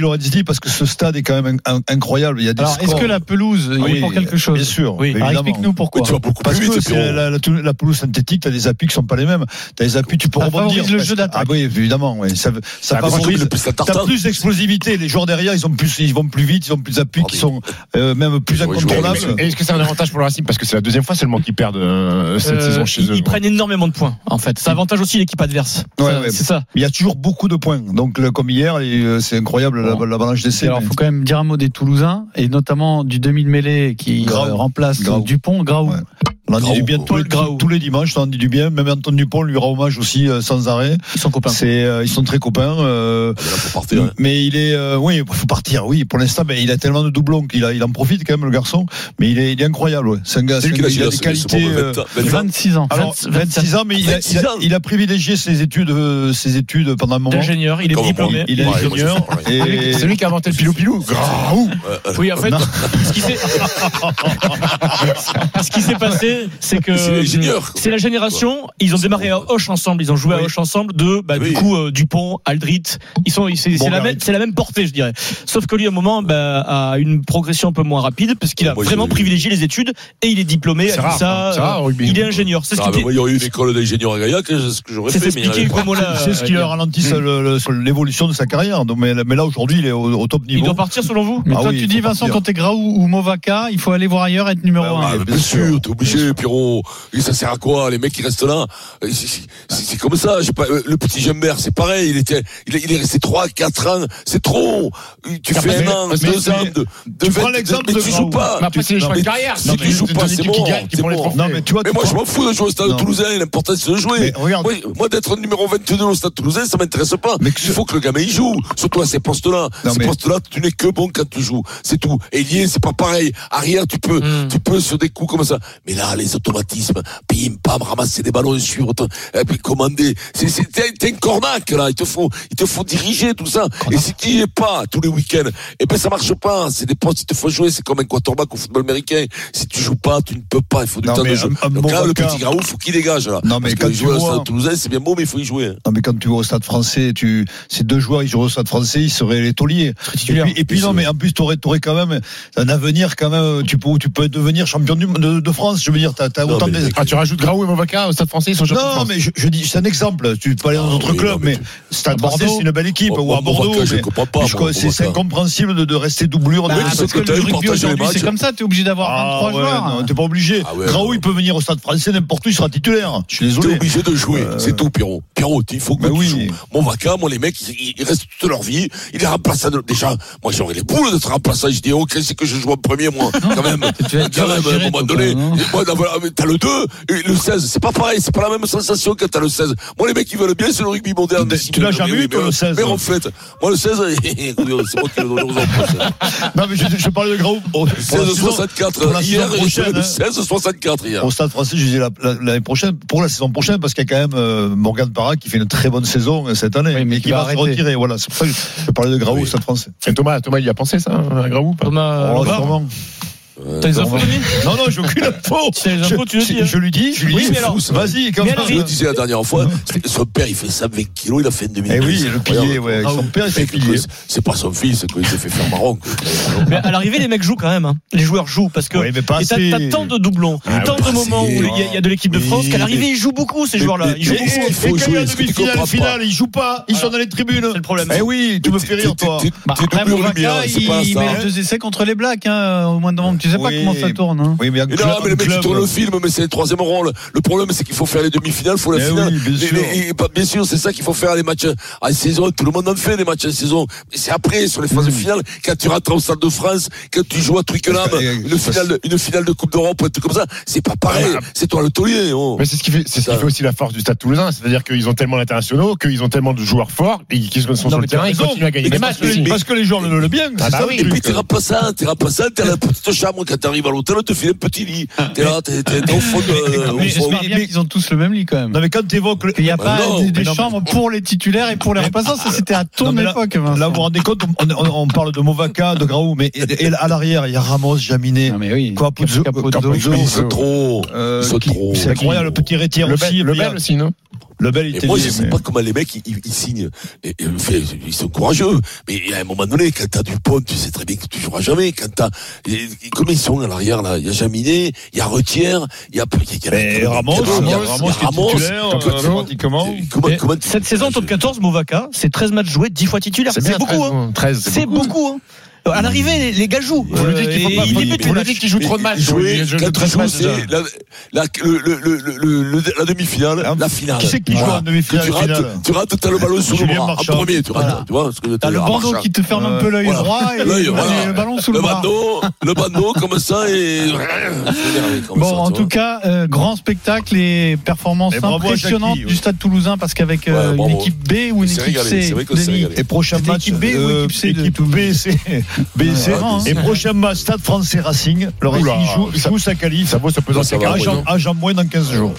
parce que ce stade est quand même incroyable. Il y a des. Alors, est-ce que la pelouse ah il est pour quelque chose Bien sûr. Explique-nous pourquoi. Tu vas beaucoup Parce que la pelouse synthétique, t'as des appuis qui sont pas les mêmes. T'as des appuis, tu peux rebondir. Ah oui, évidemment ça favorise. Plus, t'as plus d'explosivité. Les joueurs derrière, ils sont plus, ils vont plus vite, ils ont plus d'appuis, ils sont euh, même plus incontournables. Est-ce que c'est un avantage pour le Racing parce que c'est la deuxième fois seulement qu'ils perdent euh, cette euh, saison chez ils, eux. Ils prennent énormément de points en fait. Ça avantage aussi l'équipe adverse. Ouais, c'est ça. Il y a toujours beaucoup de points. Donc comme hier, c'est incroyable bon. la, balance d'essai. Alors il faut quand même dire un mot des Toulousains et notamment du demi-mêlée qui remplace Dupont, Graou. On en dit du bien tous, les, dimanches, on en dit du bien. Même Antoine Dupont lui rend hommage aussi euh, sans arrêt. Ils sont copains. Euh, ils sont très copains. Euh, il là pour partir. Hein. Mais il est, euh, oui, il faut partir. Oui, pour l'instant, il a tellement de doublons qu'il en profite quand même le garçon. Mais il est, incroyable. Ouais. C'est un gars, c'est un il a des qualités. 26 ans. 26 ans, mais il a, privilégié ses études, ses études pendant un moment. Ingénieur, il est diplômé. Il est ingénieur. C'est lui qui a inventé le pilou pilou. Oui, en fait, ce qui s'est passé c'est que euh, c'est la génération. Ils ont démarré à Hoche ensemble, ils ont joué à Hoche ensemble. De bah, du coup euh, Dupont, Aldrit, ils sont c'est la même c'est la même portée, je dirais. Sauf que lui, à un moment, bah, a une progression un peu moins rapide parce qu'il a vraiment privilégié les études et il est diplômé. Est à rare, ça, hein. euh, il est ingénieur. C'est ce bah, qui. Bah, il y aurait eu une école d'ingénieur à Gaillac, c'est ce que j'aurais fait. C'est ce qui a ralenti hmm. l'évolution de sa carrière. Mais là aujourd'hui, il est au top niveau. Il doit partir selon vous. Ah mais Toi, tu dis Vincent Grau ou Movaca, il faut aller voir ailleurs être numéro 1. Ah, bien sûr, t'es obligé arrêtez, Pierrot. Ça sert à quoi Les mecs qui restent là, euh, c'est comme ça. Euh, le petit Jembert, c'est pareil. Il était, il, est resté 3, 4 ans. C'est trop. Tu fais un an, deux ans de, de, tu prends l'exemple de tu joues pas. Mais après, carrière. Si tu joues pas, c'est mort. Non, mais moi, je m'en fous de jouer au stade toulousain. L'important, c'est de jouer. Moi, d'être numéro 22 au stade toulousain, ça m'intéresse pas. Il faut que le gamin, il joue. Surtout à ces postes-là. Ces postes-là, tu n'es que bon quand tu joues. C'est tout. Et lié, c'est pas pareil. Arrière, tu peux, tu peux sur des coups comme ça. Mais là, ah, les automatismes, pim, pam, ramasser des ballons, suivre, et puis commander. C'est un cornac, là. Il te faut, il te faut diriger tout ça. Et si tu n'y es pas tous les week-ends, eh ben, ça marche pas. C'est des postes, il te faut jouer. C'est comme un quarterback au football américain. Si tu joues pas, tu ne peux pas. Il faut du non, temps de jeu. Bon là, le petit Graou, faut qu'il dégage, là. Non, mais quand tu joues vois... au Toulousain, c'est bien beau, mais il faut y jouer. Non, mais quand tu vas au stade français, tu, ces deux joueurs, ils jouent au stade français, ils seraient les tauliers. Et puis, non, mais en plus, t'aurais, t'aurais quand même un avenir, quand même, tu peux, tu peux devenir champion de, de France. Je veux dire, ah, tu rajoutes Graou et Movaca au euh, Stade français, ils sont. Non, mais je, dis, c'est un exemple. Tu peux aller dans d'autres clubs, mais, Stade français, c'est une belle équipe. Ou à Bordeaux. C'est incompréhensible de rester doublure. C'est comme ça, t'es obligé d'avoir ah, 23 joueurs. T'es pas obligé. Ah Graou, il peut venir au Stade français, n'importe où, il sera titulaire. Je suis désolé. T'es obligé de jouer, euh, c'est tout, Pierrot. Pierrot, il faut que tu joues. Moi, les mecs, ils restent toute leur vie. Il est remplacé Déjà, moi, j'aurais les boules d'être remplaçant. Je dis, ok, c'est que je joue en premier, moi, quand même. Quand même, à un moment donné mais t'as le 2 et le 16. C'est pas pareil, c'est pas la même sensation que t'as le 16. Moi, les mecs, qui veulent bien, c'est le rugby moderne. Tu l'as jamais eu, toi, le euh, 16 Mais en fait, moi, le 16, c'est moi qui le donne aux autres. Non, mais je, je parlais de Graou. 16-64 hier, le 16-64. Hein. Au stade français, je disais l'année prochaine, pour la saison prochaine, parce qu'il y a quand même euh, Morgan Parra qui fait une très bonne saison euh, cette année, oui, mais, qui, va, va se retirer. Je parlais de Graou au stade français. Et Thomas, il y a pensé ça, hein, à Graou hein Thomas, Sûrement. T'as les infos, Denis Non, non, j'ai aucune info. Si t'as les infos, tu le dis, hein. Je lui dis, je lui Oui, dis, mais c'est alors- fou, ça. vas-y, comme Mais ça. alors, Je le disais la dernière fois, c'était- son père, il fait 120 kilos, il a fait une demi Eh oui, le pilier, ouais. Son père, il s'est pilier. C'est pas son fils, c'est qu'il s'est fait faire marron. quoi. Mais à l'arrivée, les mecs jouent quand même. hein. Les joueurs jouent parce que Oui, mais pas et t'as assez. t'as tant de doublons, Ah, tant pas de moments où assez. il y, a- il y a de l'équipe de France qu'à l'arrivée ils jouent beaucoup ces joueurs-là. Ils jouent beaucoup. Et faut quand il y jouer, a ce que tu demi-finale, comprends finale, ils jouent pas, ils sont dans les tribunes. C'est le problème. Eh oui, tu me fais rire, toi. T'es- Bah, lumière, c'est pas il ça. met les deux essais contre les Blacks, hein, au moins de. Tu sais pas Oui. comment ça tourne. Hein. Oui, mais non, mais le mec, il club- tourne le film, mais c'est le troisième rôle. Le problème, c'est qu'il faut faire les demi-finales, il faut la Eh finale. oui, bien sûr. mais- et pas- bien sûr, c'est ça qu'il faut faire les matchs en saison. Tout le monde en fait des matchs en saison. Mais c'est après, sur les phases finales, quand tu rentres au Stade de France, quand tu joues à Twickenham, Parce que- une finale, de- une finale de Coupe d'Europe, un truc comme ça, c'est pas pareil. C'est toi le taulier. oh. Mais c'est ce qui fait, c'est ce qui fait aussi la force du Stade Toulousain, c'est-à-dire qu'ils ont tellement d'internationaux, qu'ils ont tellement de joueurs forts, et qu'ils sont sur le terrain, ils continuent à gagner des matchs. parce que les- joueurs le veulent bien. Ah bah Et puis t'es remplaçant, t'es remplaçant, t'es à la petite chambre quand t'arrives à l'hôtel, on te file un petit lit. T'es là, t'es au fond de. mais- au Mais fond. j'espère bien qu'ils ont tous le même lit quand même. Non, mais quand tu évoques. Il n'y a Bah pas non, des, chambres pour les titulaires et pour les remplaçants. Ça, c'était à ton Non, mais là- époque. Là, vous vous rendez compte, on, on- on parle de Movaca, de Graou, mais et, et à l'arrière, il y a Ramos, Jaminet, oui. Capuzzo, Capuzzo. Capuzzo, Ils sont trop. euh, trop. C'est incroyable, le petit rétier Le aussi. Le Bel aussi, non? Le Bel, Et moi, je lié, sais pas comment les mecs, ils, ils- ils signent. Et, et, fait, ils sont courageux. Mais à un moment donné, quand t'as Dupont, tu sais très bien que tu joueras jamais. Quand t'as, comment ils sont à l'arrière, là? Il y a Jaminet, il y a Retière, il y a, il y a, il y a- y a- Ramos, il y a- il y a- Ramos, Comment- euh, Cette saison top 14, Movaca, c'est 13 matchs joués, 10 fois titulaire. C'est beaucoup. 13, hein. 13, C'est beaucoup. hein. À l'arrivée, les, les gars jouent. Faut lui dire qu'il faut Euh, pas- les lui dire matchs. qu'il joue trop de matchs. Jouer, joues, je- c'est la, la, le, le, le, la demi-finale, Ah, la finale. Qui c'est qui joue Voilà. en demi-finale Tu rates, finale tu rates, t'as le ballon sous le bras. En premier, tu rates. Voilà. Tu vois ce que T'as le bandeau qui te ferme un Euh, peu l'œil droit et, le ballon sous le, bras. bandeau, le bandeau comme ça et. Bon, en tout cas, euh, grand spectacle et performance impressionnante du. Stade Toulousain parce qu'avec euh, une équipe B ou une équipe C, c'est. Et prochain match, équipe B ou euh, équipe C équipe B, C, B, et C. vraiment. Et prochain match, Stade français Racing. Le Racing joue, joue sa qualif. Ça vaut se peser non. agent moins dans 15 jours.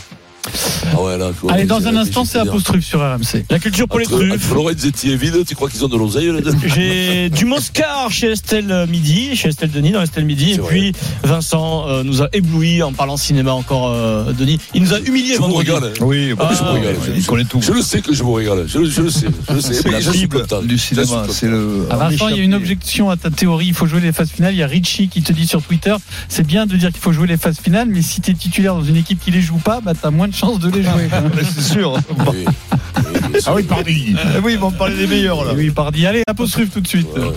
Ah ouais, là, quoi, Allez, dans c'est- un instant, c'est apostrophe sur RMC. La culture pour les Entre, truffes. Lorenzetti et Vide, tu crois qu'ils ont de l'oseille là-dedans J'ai du Moscar chez Estelle Midi, chez Estelle Denis dans Estelle Midi. Et puis Vincent euh, nous a ébloui en parlant cinéma encore, euh, Denis. Il nous a humilié Je vous régale. hein. Oui, Ah, je me régale. Je- connaît tout. Je le sais que je vous régale. Je, le- je le sais. Je le sais. C'est la Bible du cinéma. C'est le. Ah, Vincent, il y a une objection à ta théorie. Il faut jouer les phases finales. Il y a Richie qui te dit sur Twitter c'est bien de dire qu'il faut jouer les phases finales, mais si tu es titulaire dans une équipe qui les joue pas, bah, tu as moins de chances de les jouer. C'est sûr. Oui. Ah oui, pardi. Eh Oui, ils vont parler des meilleurs là. oui, pardi. Allez, apostrophe tout de suite. Ouais.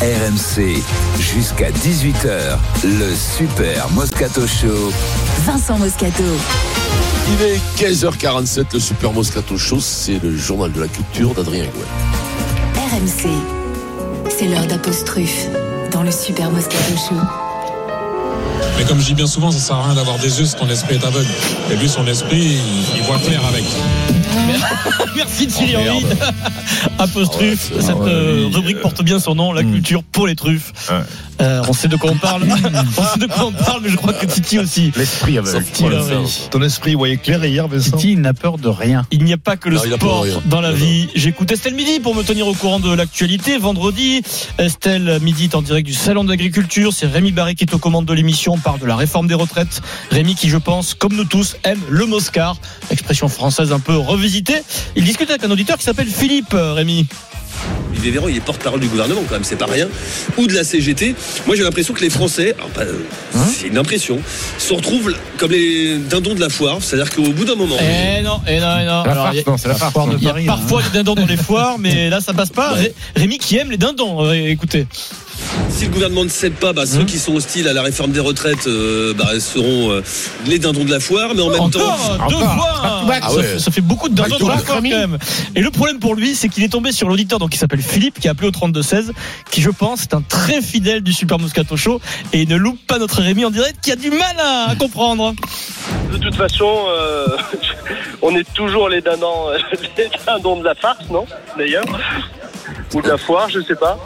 RMC, jusqu'à 18h, le Super Moscato Show. Vincent Moscato. Il est 15h47, le Super Moscato Show, c'est le journal de la culture d'Adrien Gouin. RMC. C'est l'heure d'apostrophe dans le Super Moscato Show. Mais comme je dis bien souvent, ça sert à rien d'avoir des yeux si ton esprit est aveugle. Et lui, son esprit, il, il voit clair avec. Merci Thierry Oh, Henry. Apostrophe. Ah ouais, Cette ah ouais, euh, rubrique porte bien son nom, la Mm. culture pour les truffes. Euh, on sait de quoi on parle. on sait de quoi on parle, mais je crois que Titi aussi. L'esprit avec. Titi, Voilà, là, oui. ça. Ton esprit voyait clair hier, Vincent. Titi, il n'a peur de rien. Il n'y a pas que le Non, sport dans la Non, vie. J'écoute Estelle Midi pour me tenir au courant de l'actualité. Vendredi, Estelle Midi est en direct du Salon d'agriculture. C'est Rémi Barré qui est aux commandes de l'émission. On parle de la réforme des retraites. Rémi qui, je pense, comme nous tous, aime le Moscar. Expression française un peu revisitée. Il discute avec un auditeur qui s'appelle Philippe, euh, Rémi. Olivier Véran, il est porte-parole du gouvernement quand même, c'est pas rien. Ou de la CGT. Moi j'ai l'impression que les Français, alors, pas, euh, c'est une impression, se retrouvent comme les dindons de la foire. C'est-à-dire qu'au bout d'un moment. Eh non, eh non, eh non. La Alors, farce, il y a- non, c'est la. Foire de Il y a Paris, parfois des dindons dans les foires, mais là ça passe pas. Ouais. Ré- Rémi qui aime les dindons, euh, écoutez. Si le gouvernement ne cède pas, bah, ceux qui sont hostiles à la réforme des retraites euh, bah, seront euh, les dindons de la foire, mais en même temps. Deux fois Ah ouais. ça fait beaucoup de dindons to la foire quand même. Et le problème pour lui, c'est qu'il est tombé sur l'auditeur donc qui s'appelle Philippe, qui a appelé au 32-16, qui je pense est un très fidèle du Super Moscato Show et il ne loupe pas notre Rémi en direct qui a du mal à, à comprendre. De toute façon, euh, on est toujours les dindons, les dindons de la farce, non D'ailleurs. Ou de la foire, je sais pas.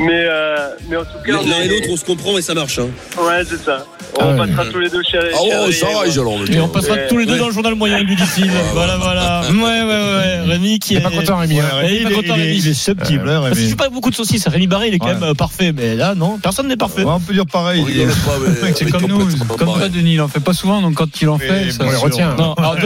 Mais, euh, mais en tout cas. L'un et l'autre, on se comprend et ça marche. Hein. Ouais, c'est ça. On Ah ouais. passera tous les deux chez Ah ouais, ça alors. Et on passera tous les deux dans le journal moyen, lui dit-il. Voilà, voilà. Ouais, ouais, ouais. Rémi qui Il est pas content, Rémi. Ouais, il est pas il est- content, il est- Rémi. il est susceptible, hein, Parce que Rémi. je suis pas beaucoup de saucisses. Rémi Barré, il est quand Ouais. même euh, parfait. Mais là, non, personne n'est parfait. Ouais, on peut dire pareil. C'est comme nous, comme toi, Denis, il en fait pas souvent, donc quand il en fait, ça on les retient. Alors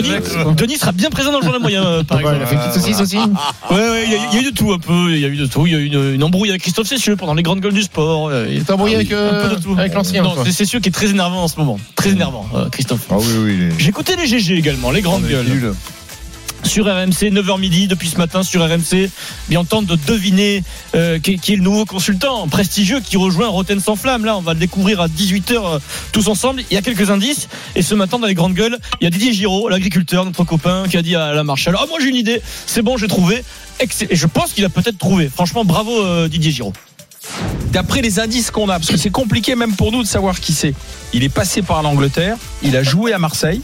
Denis, sera bien présent dans le journal moyen, euh, par Ouais, il a exemple. fait une petite saucisse aussi. Ouais, ouais, il y, a- il y a eu de tout un peu. Il y a eu de tout. Il y a eu une, une embrouille avec Christophe Cessieux pendant les grandes gueules du sport. Euh, Il T'es embrouillé avec, euh, un peu de tout. avec l'ancien, Non, c'est Cessieux qui est très énervant en ce moment. Très énervant, euh, Christophe. Ah oui, oui. est- écouté les GG également, les grandes est gueules. Sur RMC, 9h midi, depuis ce matin sur RMC. On tente de deviner euh, qui, est le nouveau consultant prestigieux qui rejoint Roten sans flamme. Là, on va le découvrir à 18h euh, tous ensemble. Il y a quelques indices. Et ce matin, dans les grandes gueules, il y a Didier Giraud, l'agriculteur, notre copain, qui a dit à la Marshall Ah, moi j'ai une idée, c'est bon, j'ai trouvé. Et je pense qu'il a peut-être trouvé. Franchement, bravo euh, Didier Giraud. D'après les indices qu'on a, parce que c'est compliqué même pour nous de savoir qui c'est. Il est passé par l'Angleterre, il a joué à Marseille.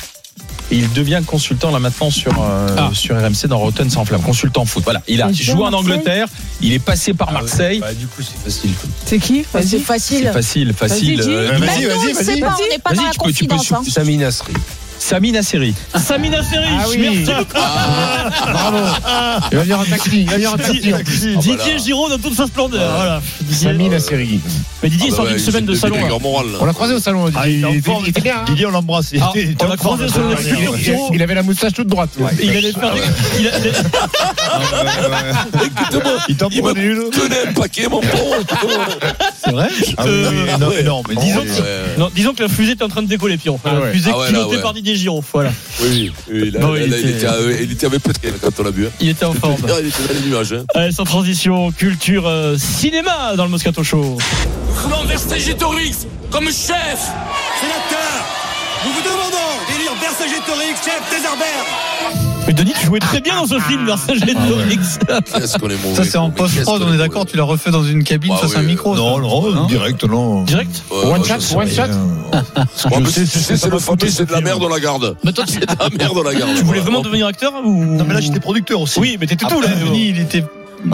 Et il devient consultant là maintenant sur, euh, Ah. sur RMC dans Rotten sans flamme, consultant foot. Voilà, il a joué en Angleterre, il est passé par Marseille. Bah, du coup, c'est facile. C'est qui C'est Vas-y. facile. C'est facile, facile. Vas-y. Euh, Vas-y, vas-y, vas-y. Vas-y, la tu peux, tu peux confidence. hein. sur- Sami Nasri. Sami Nasseri. Samina Seri, Ah oui. merci beaucoup. Bravo. Il va venir en taxi. Il va venir en taxi en plus. Didier Giraud dans toute sa splendeur. Voilà. Didier- Samy la série. Mais Didier, il Ah sort bah d'une semaine de salon. là. On l'a croisé au salon. Ah, il, était bien. hein. Didier, on l'embrasse. Ah, on l'a croisé sur le Ah, futur ouais. Giraud. Il avait la moustache toute droite. Il allait faire des- il a- Écoute-moi, Il t'en me une. tenait un paquet, mon pauvre. C'est vrai Ah Euh, énorme. Mais disons, que, non, disons que la fusée est en train de décoller, Piron. Ah la fusée Ah pilotée par Didier Giraud. Voilà. Oui, oui, là, Bon, là, il là, il, était- était, à- il était avec Petkin quand on l'a vu. hein. Il était en forme. Il était dans les nuages. hein. Allez, sans transition, culture euh, cinéma dans le Moscato Show. Nous voulons Vercingétorix comme chef? Sénateur, nous vous demandons d'élire Vercingétorix chef des Herbert Mais Denis, tu jouais très bien dans ce film, Vercingétorix. Qu'est-ce qu'on est mauvais. Ça, c'est en post-prod, on est d'accord, tu l'as refait dans une cabine Ouais, face à un micro. Non, ça non, Hein direct, non. Direct. One shot, one shot. Tu c'est- sais, ça c'est m'a le coûté, c'est de la ce merde, on la garde. Mais toi, tu, C'est de la merde, on la garde. tu voulais vraiment devenir acteur ou? Non, mais là, j'étais producteur aussi. Oui, mais t'étais tout là. Denis, il était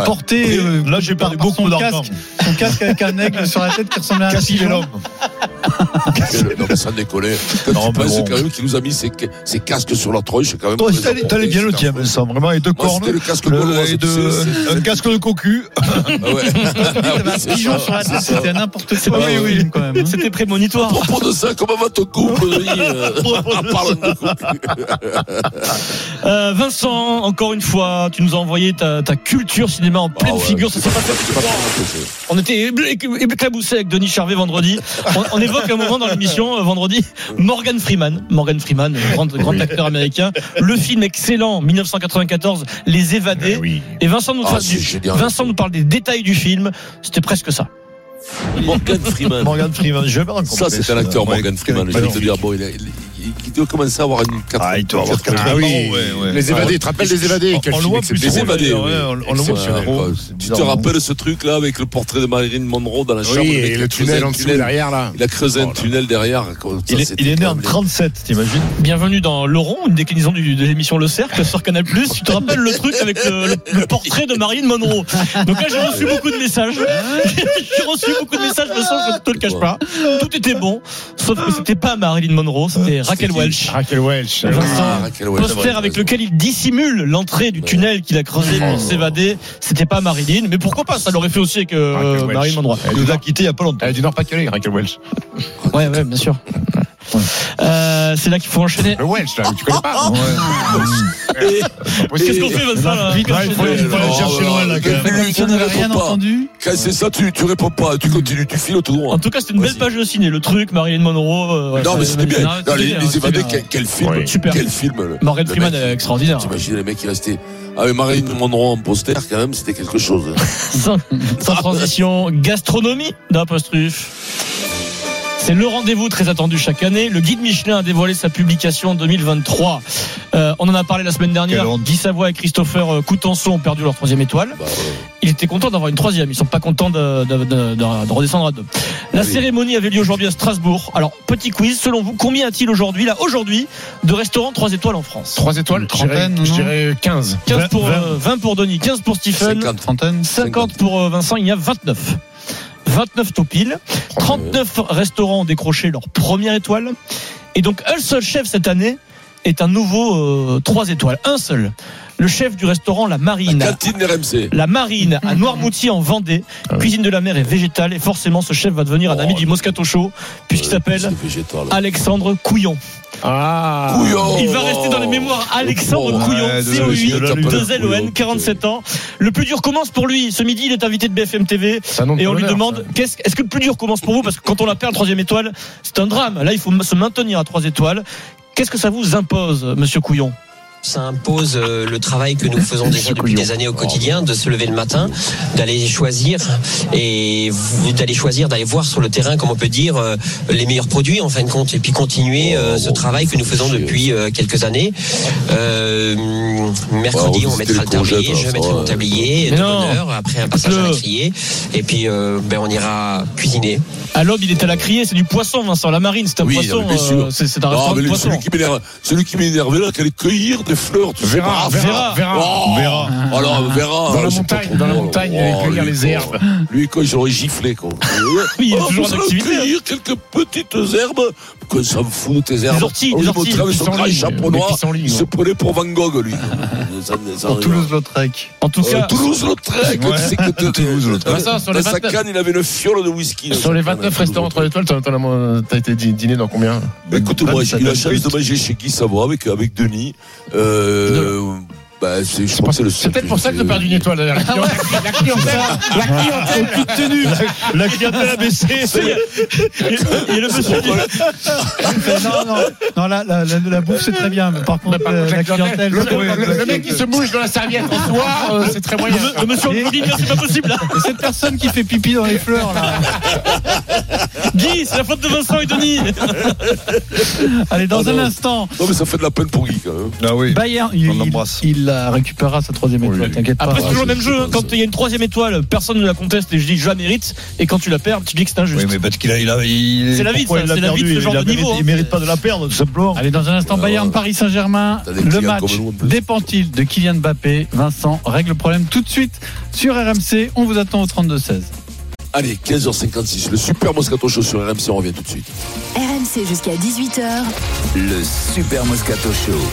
porté. euh, Là, j'ai perdu par beaucoup d'argent. casque. Son casque avec un aigle sur la tête qui ressemblait à un l'homme. Non, mais sans déconner. Quand Non, tu mais bon. quand même qu'il nous a mis ses, ses casques sur la tronche, c'est quand même. Toi, très t'allais t'allais bien le tien, Vincent, vraiment, et deux Moi, cornes. c'était le casque le- gaulois, et de- c'est- un casque de cocu. Ah pigeon sur la tête, c'était n'importe quoi. Oui, ce oui. film, quand même. hein. C'était À prémonitoire. propos de ça, comment va ton couple, euh, Vincent, encore une fois, tu nous as envoyé ta, ta culture cinéma en pleine Ah ouais, figure. Ça c'est s'est passé. c'est On était éclaboussés avec Denis Charvet vendredi. On, on évoque un moment dans l'émission euh, vendredi Morgan Freeman. Morgan Freeman, grand, grand acteur américain. Le film excellent 1994, Les Évadés. Oui. Et Vincent nous, Ah, parle du-. Vincent nous parle des détails du film. C'était presque ça. Morgan Freeman. Morgan Freeman, je vais. Ça, c'est un acteur, Morgan Freeman. Je vais te dire, bon, il, a- il, il- il doit commencer à avoir une 4 Ah, il doit avoir 80 Ah ans, oui. ouais, ouais. Les évadés, tu te rappelles des évadés On- le voit plus Les évadés, ouais, on- le voit Tu te rappelles ce truc-là avec le portrait de Marilyn Monroe dans la chambre Oui, et il a le creusé tunnel un en dessous derrière là. Il a creusé un tunnel derrière. Il est, né en quand même- 37, t'imagines Bienvenue dans Laurent, une déclinaison de l'émission Le Cercle sur Canal+. Tu te rappelles le truc avec le, portrait de Marilyn Monroe Donc là, j'ai reçu beaucoup de messages. J'ai reçu beaucoup de messages, de je ne te le cache pas. Tout était bon, sauf que c'était pas Marilyn Monroe, c'était Raquel qui Welch. Raquel Welch. Ah, Vincent, Raquel Welch, poster avec lequel il dissimule l'entrée du tunnel qu'il a creusé Oh. pour s'évader. C'était pas Marilyn, mais pourquoi pas Ça l'aurait fait aussi avec euh. Marilyn Monroe. Il nous a quittés il y a pas longtemps. Elle est du Nord-Pas-de-Calais, Raquel Welch. Ouais, ouais, bien sûr. Euh, c'est là qu'il faut enchaîner. Le Welch, là, tu connais pas Qu'est-ce qu'on fait, Vincent il faut il aller chercher loin, là, tu rien entendu. C'est ça, tu, tu réponds pas, tu continues, tu files tout droit. En tout cas, c'était une belle page de ciné. Le truc, Marilyn Monroe. euh, ouais, non, mais c'était bien. Les, évadés, quel, quel film. Ouais. Super. Quel film. le- Morgan le Freeman mec. est extraordinaire. T'imagines les mecs qui restaient. Ah, mais Marilyn Monroe en poster, quand même, c'était quelque chose. Sans, sans transition, gastronomie d'Apostruf. C'est le rendez-vous très attendu chaque année. Le guide Michelin a dévoilé sa publication en 2023. Euh, on en a parlé la semaine dernière. Guy Savoie et Christopher euh, Coutenceau ont perdu leur troisième étoile. Ils étaient contents d'avoir une troisième. Ils sont pas contents de, de- de- de- de redescendre à deux. La cérémonie avait lieu aujourd'hui à Strasbourg. Alors, petit quiz. Selon vous, combien a-t-il aujourd'hui, là, aujourd'hui, de restaurants 3 étoiles en France? 3 étoiles, je dirais, je dirais 15. 15 pour, 20. euh, 20 pour Denis, 15 pour Stephen, 50. 50 pour euh, Vincent, il y a 29. 29 tout pile. 39 restaurants ont décroché leur première étoile. Et donc, un seul chef cette année est un nouveau 3 étoiles. Un seul. Le chef du restaurant La Marine. Cantine RMC. La Marine à Noirmoutier en Vendée. Cuisine de la mer et végétale. Et forcément, ce chef va devenir un ami du Moscato Show, puisqu'il s'appelle Alexandre Couillon. Ah Couillon. Il va rester dans les mémoires Alexandre Oh, Couillon, ouais, de la- COI, de la- 2LON, 47 ans. Le plus dur commence pour lui. Ce midi, il est invité de BFM TV. Et on lui demande qu'est-ce- est-ce que le plus dur commence pour vous? Parce que quand on a perdu la troisième étoile, c'est un drame. Là, il faut se maintenir à trois étoiles. Qu'est-ce que ça vous impose, monsieur Couillon? Ça impose euh, le travail que nous faisons déjà depuis des années au quotidien, de se lever le matin, d'aller choisir et d'aller choisir, d'aller voir sur le terrain, comme on peut dire, euh, les meilleurs produits en fin de compte, et puis continuer euh, ce travail que nous faisons depuis euh, quelques années. Euh, mercredi, Ouais, on mettra le tablier, je mettrai mon tablier de non. bonne heure, après un passage à la criée, et puis euh, ben, on ira cuisiner. À l'aube, il est à la criée, c'est du poisson, Vincent. La marine, c'est un Oui, poisson. non, mais bien sûr. euh, c'est un Non, restaurant mais de poisson. celui qui m'énerve, celui qui m'énerve là, qu'elle cueillir des fleurs, tu sais Vera. Vera, Vera. Oh, Vera. Alors, Vera. Dans la montagne, dans la montagne, Oh, cueillir lui, les herbes. Lui, quoi, j'aurais giflé, quoi. Oui, il est toujours vous en activité. cueillir quelques petites herbes. Que ça me fout, tes herbes. orties, Oh, des il orties. son grand chapeau des noir. Il se prenait pour Van Gogh, lui. Ça- ça- Pour Toulouse-Lautrec. En tout Euh, cas, Toulouse-Lautrec, tu sais que Toulouse-Lautrec. Dans sa 29 canne, il avait une fiole de whisky. Sur les canne, 29 à restaurants 3 étoiles, t'as été dî- dîner dans combien? Écoute-moi, j'ai eu la Ça chance de manger chez Guy Savoie avec, avec Denis. Euh, bah, c'est, je pense que c'est le C'est seul peut-être pour ça que j'ai- t'as perdu une étoile. La clientèle, la clientèle, la clientèle. Tenue. La clientèle a baissé. et le monsieur du- non, non, non, la, la, la, la bouffe c'est très bien, mais par contre, contre, la clientèle. Le, c'est- le- le- le mec qui se bouge dans la serviette en soie, euh, c'est très moyen. le monsieur en Bolivie, c'est pas possible. Et cette personne qui fait pipi dans les fleurs là. Guy, c'est la faute de Vincent et Denis. Allez, dans Oh un instant, Non, mais ça fait de la peine pour Guy, quand même. Ah oui. Bayern, il, On il, l'embrasse. il la récupérera sa troisième étoile, t'inquiète pas. Après, c'est toujours le même jeu. hein. Quand il y a une troisième étoile, personne ne la conteste et je dis je la mérite. Et quand tu la perds, tu dis que c'est injuste. Oui, mais parce qu'il a, il a, il- C'est la vie, c'est la vie de ce genre de niveau, hein. Il mérite pas de la perdre, tout simplement. Allez, dans un instant, Bayern. Paris Saint-Germain. Le match dépend-il de Kylian Mbappé Vincent règle le problème tout de suite sur RMC. On vous attend au 32-16. Allez, 15h56, le super Moscato Show sur RMC, on revient tout de suite. RMC jusqu'à 18h. Le Super Moscato Show.